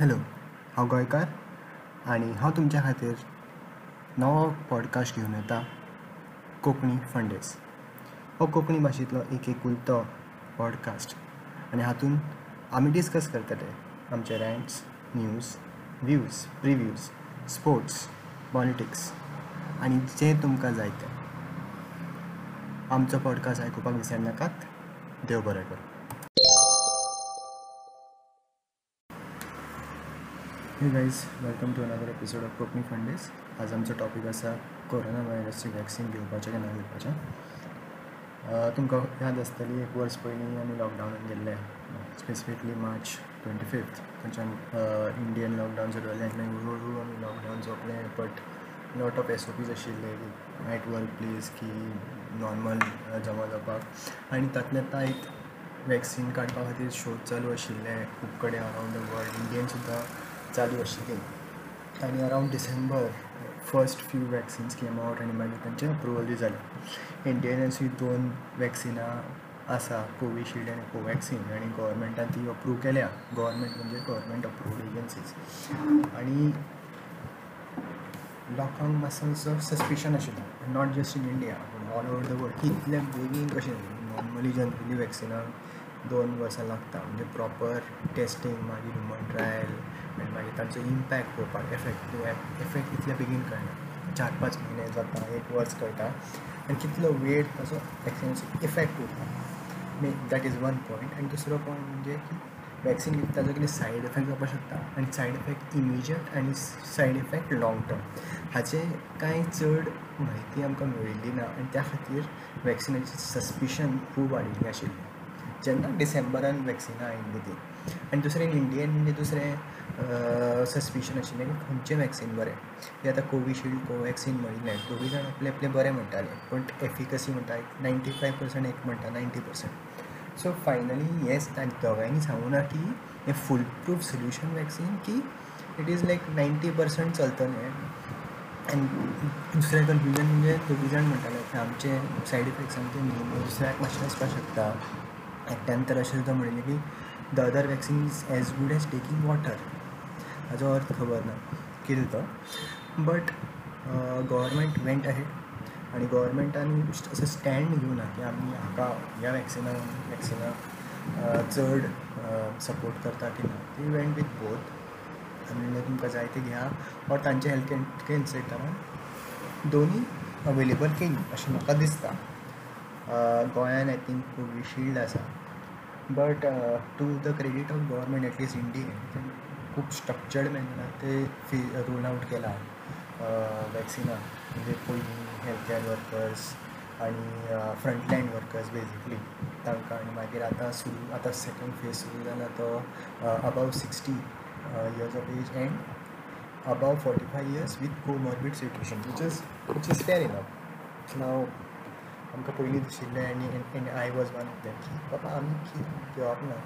Hello हांव गोंयकार आनी हांव तुमच्या खातीर नवो पॉडकास्ट घेवन येता कोंकणी फंडेस. हो कोंकणी भाशेंतलो एक एकुलतो पॉडकास्ट. आनी हातूंत आमी डिस्कस करतले आमचे rants news views previews sports politics आनी जें तुमकां जाय तें आमचो पॉडकास्ट आयकुपाक विसरनाकात. देव बरें करूं. Hey guys welcome to another episode of Konkani फंडेज आज आमचो टॉपीक आसा कोरोना व्हायरसची वॅक्सीन घेवपाचें काय ना घेवपाचें तुमकां याद आसतली एक वर्स पयलीं आमी लॉकडावनान गेल्ले. स्पेसिफिकली मार्च ट्वेंटी फिफ्थ थंयच्यान इंडियन लॉकडावन सुरू जालें आनी मागीर हळू आमी लॉकडावन सोंपलें but lot of S O Ps आशिल्ले एट वर्क प्लेस की नॉर्मल जमा जावपाक आनी तातले तायत वॅक्सीन काडपा खातीर शोध चालू आशिल्ले खूब कडेन अरावंड द वर्ल्ड इंडियन सुद्दां चालू आशिल्ली आनी around December first few vaccines came out आनी मागीर तांचें अप्रुवल बी जालें इंडियनासूय दोन वॅक्सिनां आसा कोविशिल्ड आनी कोवॅक्सीन आनी गोवोरमेंटान ती अप्रूव केल्या. गोवोरमेंट म्हणजे गोवोरमेंट अप्रूवड एजन्सीज आनी लोकांक मातसो मातसो सस्पिशन आशिल्लो नॉट जस्ट इन इंडिया पूण ऑल ओवर द वर्ल्ड कितल्या बेगीन कशें नॉर्मली जनरली वॅक्सिनां दोन वर्सां लागता म्हणजे प्रॉपर टेस्टींग मागीर ह्युमन ट्रायल आनी मागीर तांचो इम्पॅक्ट पळोवपाक एफेक्ट एफेक्ट इतले बेगीन कळना. चार पांच म्हयने जाता एक वर्स कळटा. आनी कितलो वेळ ताचो वॅक्सिनाचो इफेक्ट उरता may that is one point आनी दुसरो पॉयंट म्हणजे की वॅक्सीन घेतली ताजो कितें सायड इफेक्ट जावपाक शकता. आनी सायड इफेक्ट इमिजियट आनी सायड इफेक्ट लाँग टर्म हाचे कांय चड म्हायती आमकां मेळिल्ली ना आनी त्या खातीर वॅक्सिनाची सस्पिशन खूब वाडिल्लें आशिल्लें. जेन्ना डिसेंबरान वॅक्सिनां आयली तीं आनी दुसरें इंडियन म्हणजे दुसरें सस्पिशन आशिल्लें की खंयचें वॅक्सीन बरें? तें आतां कोविशिल्ड कोवॅक्सीन म्हणिल्लें दोगूय जाण आपलें आपलें बरें म्हणटाले पूण एफिकसी म्हणटा नायन्टी फायव पर्संट एक म्हणटा नायन्टी पर्संट सो फायनली हेच दोगांयनी सांगूं ना की हें फूल प्रूफ सोल्युशन वॅक्सीन की it is like ninety percent चलतलें आनी दुसरें कन्फ्युजन म्हणजे दोगूय जाण म्हणटाले की आमचे सायड इफेक्ट्स आमचे न्ही दुसऱ्याक मातशें आसपाक शकता एकट्यान तर अशें सुद्दां म्हणिल्लें की the other vaccine is as good as taking water हाजो अर्थ खबर ना कितें तो बट गव्हर्मेंट वेंट अहेड आनी गव्हर्मेंटान असो स्टँड घेवना की आमी हाका ह्या वॅक्सिनाक वॅक्सिनाक चड सपोर्ट करता की ना ती वेंट वीथ बोथ आनी तुमकां जाय ते घेया और तांचे हेल्थ कॅर सेंटरान दोनी अवेलेबल केली अशें म्हाका दिसता. गोंयान आय थिंक कोविशिल्ड आसा. But to the credit of government at least इंडिये खूब स्ट्रक्चर्ड मॅनरान ते फी रोल आवट केला. वॅक्सिनां म्हणजे पयलीं हेल्थ कॅर वर्कर्स आनी फ्रंटलायन वर्कर्स बेजिकली तांकां आनी मागीर आतां सुरू आतां सेकेंड फेज सुरू जाला तो above sixty years of age and above forty five years with comorbid situation which is which is fair enough नाव आमकां पयलीं दिशिल्लें आनी and I was one of them की बाबा आमी घेवप ना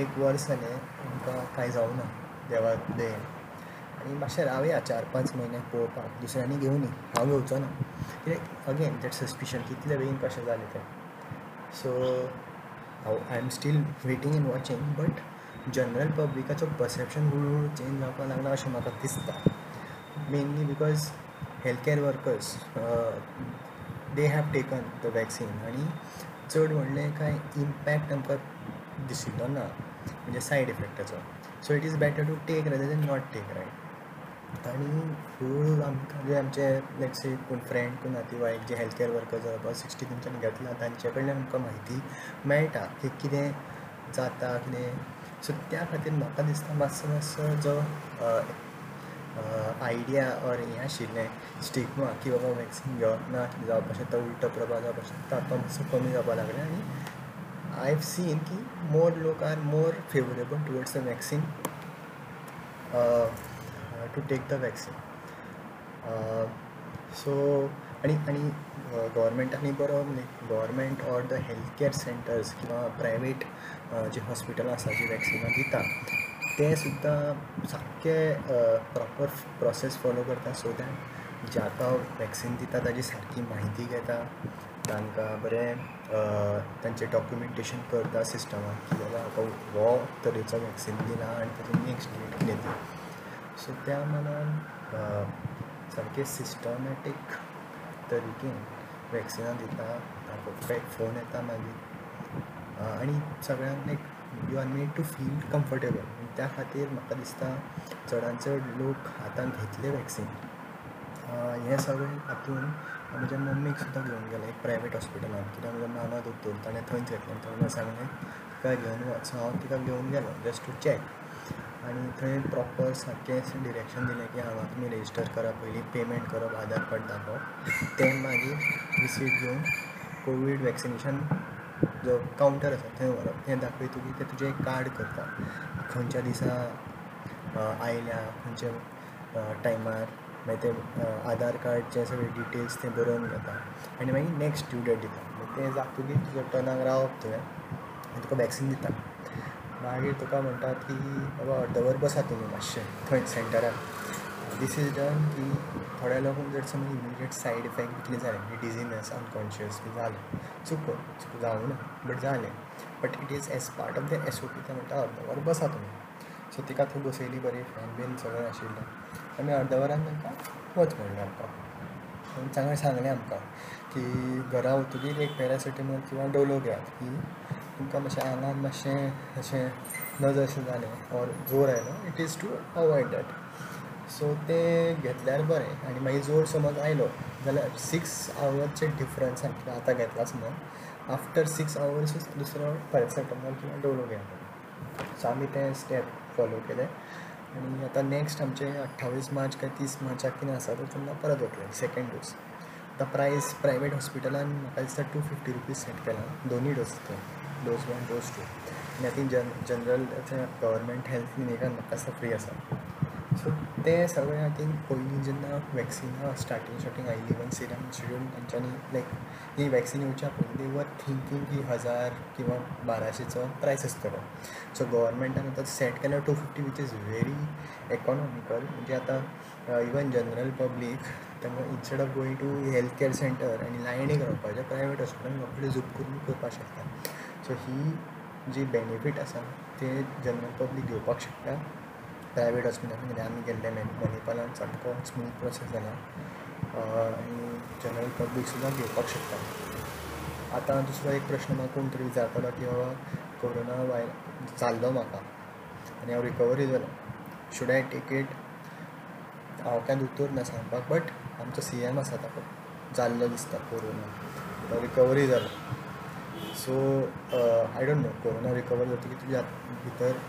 एक वर्स जालें आमकां कांय जावना देवा दे. आनी मातशें रावया चार पांच म्हयने पळोवपाक दुसऱ्यांनी घेवनी हांव घेवचो ना. कित्याक अगेन दॅट सस्पिशन कितले बेगीन कशें जालें तें. सो हांव I am still waiting and watching but general पब्लिकाचो perception हळूहळू चेंज जावपाक लागला अशें म्हाका दिसता. Mainly because health care workers they have taken the vaccine आनी चड व्हडलें कांय इम्पॅक्ट आमकां दिशिल्लो ना. म्हणजे side इफेक्टाचो so it is better to take rather than not take right आनी हळू आमकां जे आमचे लेट्स से कोण फ्रेंड कोण नातेवाईक जे हेल्थ कॅर वर्कर जवळपास सिक्स्टी तुमच्यानी घेतला तांचे कडल्यान आमकां म्हायती मेळटा की कितें जाता कितें. सो त्या खातीर म्हाका दिसता मातसो मातसो जो आयडिया ऑर हें आशिल्लें स्टिग्मा की बाबा वॅक्सीन घेवप ना कितें जावपाक शकता उल्टो प्रभाव जावपाक शकता तो मातसो कमी जावपाक लागलें आनी आय हॅव सीन की मोर लोक are more favourable towards the vaccine to take the vaccine so आनी आनी गव्हर्मेंटांनी बरो government or the health care centres किंवा प्रायवेट जी हॉस्पिटलां आसा जी वॅक्सिनां दिता ते सुद्दां सारकें प्रॉपर प्रोसेस फॉलो करता सो दॅट जाका वॅक्सीन दिता ताजी सारकी म्हायती घेता तांकां बरें तांचें डॉक्युमेंटेशन करता सिस्टमाक की बाबा हो तरेचो वॅक्सीन दिला आनी ताची नेक्स्ट डेट कितें ती सो त्या मानान सारकें सिस्टमॅटीक तरिकेन वॅक्सिनां दिता फोन येता मागीर आनी सगळ्यांक एक you are made to feel comfortable त्या खातीर म्हाका दिसता चडांत चड लोक आतां घेतले वॅक्सीन हें सगळें हातून म्हज्या मम्मीक सुद्दां घेवन गेलें एक प्रायवेट हॉस्पिटलान कित्याक म्हजो मामा दोतोर ताणें थंयच घेतलें. ताणें सांगलें तिका घेवन वच सो हांव तिका घेवन गेलो जस्ट टू चॅक आनी थंय प्रॉपर सारकें डिरेक्शन दिलें की हांगा तुमी रेजिस्टर करप पयलीं पेमेंट करप आधार कार्ड दाखोवप. तें मागीर रिसीट घेवन कोवीड वॅक्सिनेशन जो कावंटर आसा थंय व्हरप तें दाखयतकीर तें तुजें एक कार्ड करता खंयच्या दिसा आयल्या खंयच्या टायमार मागीर तें आधार कार्डचे सगळे डिटेल्स तें बरोवन घेता आनी मागीर नेक्स्ट ड्यू डेट दिता तें जातकीर तुज्या टर्नाक रावप थंय आनी तुका वॅक्सीन दिता मागीर तुका म्हणटात की बाबा अर्दवर बसा तुमी मातशें थंय सेंटरार दीस इज डन की थोड्या लोकांक जर समज इमिजिएट सायड इफेक्ट कितले जाले जालें डिझिनस अनकॉन्शियस बी जालें चुको चुको जावं ना बट जालें but it is as part of the S O P तें म्हणटा अर्द वर बसा तुमी सो तिका थंय बसयली बरी फॅन बीन सगळें आशिल्लें आमी अर्द वरान तांकां वच म्हणलें आमकां. तांणे सांगलें आमकां की घरा वतकीर एक पॅरासिटेमॉल किंवा डोलो घेयात की तुमकां मातशें आंगान मातशें अशें नजर अशें जालें. ऑर जोर आयलो it is to avoid that so तें घेतल्यार बरें आनी मागीर जोर समज आयलो जाल्यार सिक्स आवरचे डिफरंसान किंवां आतां घेतला समज आफ्टर सिक्स आवर्सूच दुसरो पॅरासिटामॉल किंवा डोलो घेवप सो आमी तें स्टेप फॉलो केले. आनी आतां नेक्स्ट आमचे अठ्ठावीस मार्च काय तीस मार्चाक कितें आसा तर तेन्ना परत वतले सेकेंड डोस आतां प्रायस प्रायवेट हॉस्पिटलान म्हाका दिसता टू फिफ्टी रुपीज सेट केला. दोनूय डोस ते डोस वन डोस टू आनी आय जन जनरल गव्हर्मेंट हेल्थ क्लिनिकान म्हाका दिसता फ्री आसा सो ते सगळें आय थिंक पयलीं जेन्ना वॅक्सिनां स्टार्टींग स्टार्टींग आयिल्ली इवन सिरम इन्स्टिट्यूट तांच्यांनी लायक ही वॅक्सिन येवच्या पयलीं वर थिंकींग की हजार किंवा बाराशेचो प्रायस आसतलो सो गोवोरमेंटान आतां सेट केला two fifty which is very economical म्हणजे आतां इवन जनरल पब्लीक तांकां instead of going to health care centre आनी लायनीक रावपाचें प्रायवेट हॉस्पिटलान रोखडे झूप करून करपाक शकता. सो ही जी बेनिफीट आसा ते जनरल पब्लीक घेवपाक शकता. प्रायवेट हॉस्पिटलान कित्याक आमी गेल्ले मॅनिपालान सामको स्मूथ प्रोसेस जाला आनी जनरल पब्लीक सुद्दां घेवपाक शकता आतां दुसरो एक प्रश्न म्हाका कोण तरी विचारतालो की बाबा कोरोना वाय जाल्लो म्हाका आनी हांव रिकवरी जालो शूड आय टेक इट हांव कांय दोतोर ना सांगपाक बट आमचो सी एम आसा ताका जाल्लो दिसता कोरोना. रिकवरी जालो so I don't know corona recover जातकीर तुज्या भितर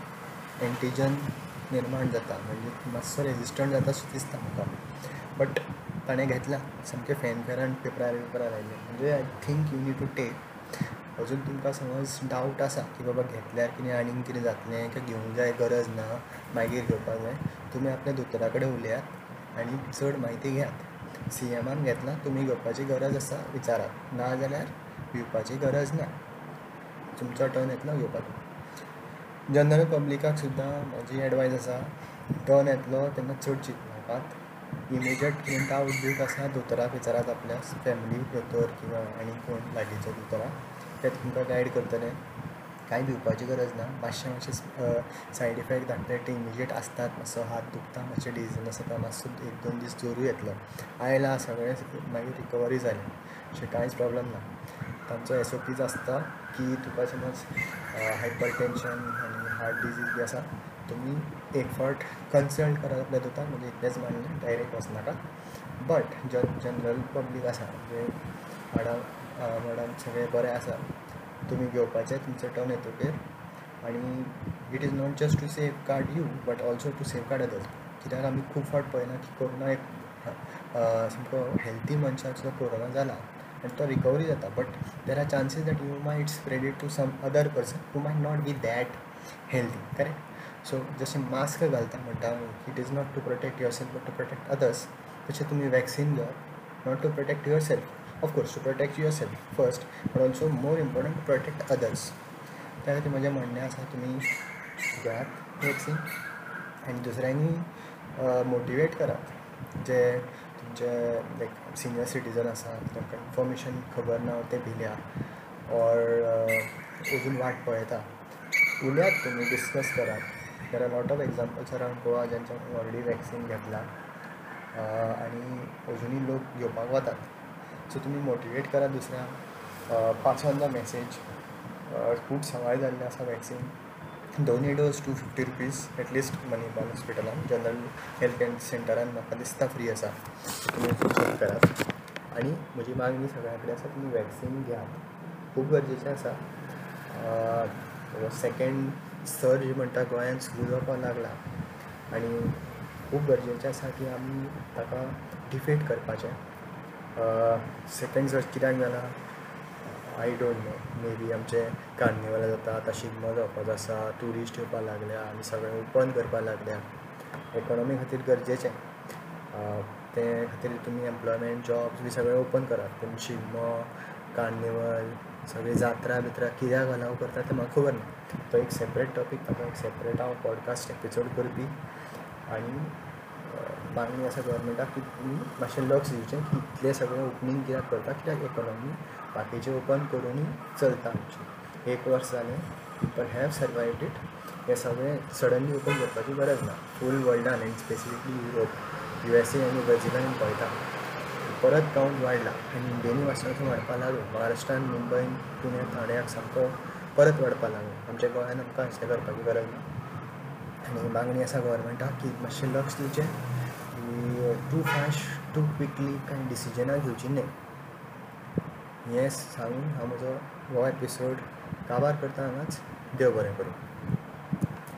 एंटीजन निर्माण जाता म्हणजे मातसो रेजिस्टंट जाता सो दिसता म्हाका बट ताणें घेतला सामकें फॅनफेरान पेपरार पेपरार आयलें म्हणजे I think you need to take अजून तुमकां समज डावट आसा की बाबा घेतल्यार कितें आनीक कितें जातलें काय घेवंक जाय गरज ना मागीर घेवपाक जाय तुमी आपल्या दोतोरा कडेन उलयात आनी चड म्हायती घेयात. सी एमान घेतला तुमी घेवपाची गरज आसा विचारात. ना जाल्यार भिवपाची गरज ना. तुमचो टर्न येतलो घेवपाचो जनरल पब्लिकाक सुद्दां म्हजी एडवायज आसा टर्न येतलो तेन्ना चड चिंतनाकात इमिजिएट कितें डावट आसा दोतोराक विचारात आपल्या फॅमिली दोतोर किंवा आनी कोण लागींचो दोतोराक ते तुमकां गायड करतले. कांय भिवपाची गरज ना. मातशें मातशें सायड इफेक्ट दाखले ते इमिजिएट आसतात मातसो हात दुखता मातशें डिजिनस आसता मातसो एक दोन दीस जोरूय येतलो. आयला सगळें मागीर रिकवरी जालें अशें कांयच प्रॉब्लम ना. तांचो एस ओ पीज आसता की तुका समज हायपर टेंशन आनी हार्ट डिजीज बी आसा तुमी एक फावट कन्सल्ट करात आपल्या दोतोराक म्हणजे इतलेंच मानलें डायरेक्ट वचनाका बट जन जनरल पब्लीक आसा म्हणजे मॅडम मॅडम सगळें बरें आसा तुमी घेवपाचें तुमचे टर्न येतकीर आनी it is not just to safeguard you but also to safeguard others कित्याक आमी खूब फावट पळयना की कोरोना एक सामको हेल्थी मनशाक सुद्दां कोरोना जाला आनी तो रिकवरी जाता but there are chances that you may it's it to some other person who may not be that healthy correct so जशें मास्क घालता म्हणटा it is not to protect yourself but to protect others तशें तुमी vaccine घेवप not to protect yourself of course to protect yourself first but also more important to protect others त्या खातीर म्हजें म्हणणें आसा तुमी घेयात वॅक्सीन आनी दुसऱ्यांनी मोटिवेट करात जे जे लायक सिनियर सिटीजन आसा तांकां इन्फॉर्मेशन खबर ना ते भिल्या ऑर uh, अजून वाट पळयता उलयात तुमी डिस्कस करात there are lot of examples around Goa जेंच्यानी already vaccine घेतला. Uh, आनी अजुनूय लोक घेवपाक वतात. सो तुमी मोटिवेट करात दुसऱ्यांक पास ऑन द मॅसेज खूब सवाय जाल्लें आसा वॅक्सीन दोनूय dose two fifty rupees at least Manipal हॉस्पिटलान जनरल हेल्थ कॅर सेंटरान म्हाका दिसता फ्री आसा तुमी चॅक करात आनी म्हजी मागणी सगळ्या कडेन आसा तुमी वॅक्सीन घेयात खूब गरजेचें आसा सेकेंड सर्ज म्हणटा गोंयांत सुरू जावपाक लागला. आनी खूब गरजेचें आसा की आमी ताका डिफेट करपाचें. सेकेंड सर्ज कित्याक जाला I don't know may be आमचे कार्निवल जाता आतां शिगमो जावपाचो आसा ट्युरिस्ट येवपाक लागल्या आनी सगळें ओपन करपाक लागल्या. इकॉनॉमी खातीर गरजेचें. ते खातीर तुमी एम्प्लॉयमेंट जॉब्स बी सगळें ओपन करात पूण शिगमो कार्निवल सगळी जात्रा बित्रा कित्याक अलाव करता तें म्हाका खबर ना. तो एक सेपरेट टॉपीक ताका एक सेपरेट हांव पॉडकास्ट एपिसोड करपी. आनी मागणी आसा गव्हर्मेंटाक की तुमी मातशें लक्ष दिवचें की इतलें सगळें ओपनींग कित्याक करता कित्याक इकॉनॉमी बाकीचें ओपन करुनूय चलता आमची एक वर्स जालें पीपल हॅव सर्वायव्ड इट हें सगळें सडनली ओपन करपाची गरज ना full वर्ल्डान and specifically Europe U S A आनी ब्राझिलान पळयता परत काउंट वाडला आनी इंडियेनी वाचनाचो वाडपाक लागलो. महाराष्ट्रान मुंबयन पुण्या ठाण्याक सामको परत वाडपाक लागलो. आमच्या गोंयान आमकां अशें करपाची गरज ना आनी मागणी आसा गोवोरमेंटाक की मातशें लक्ष दिवचें की टू फास्ट टू क्विकली कांय डिसिजनां घेवची न्हय हें सांगून हांव म्हजो हो एपिसोड काबार करता हांगाच देव बरें करूं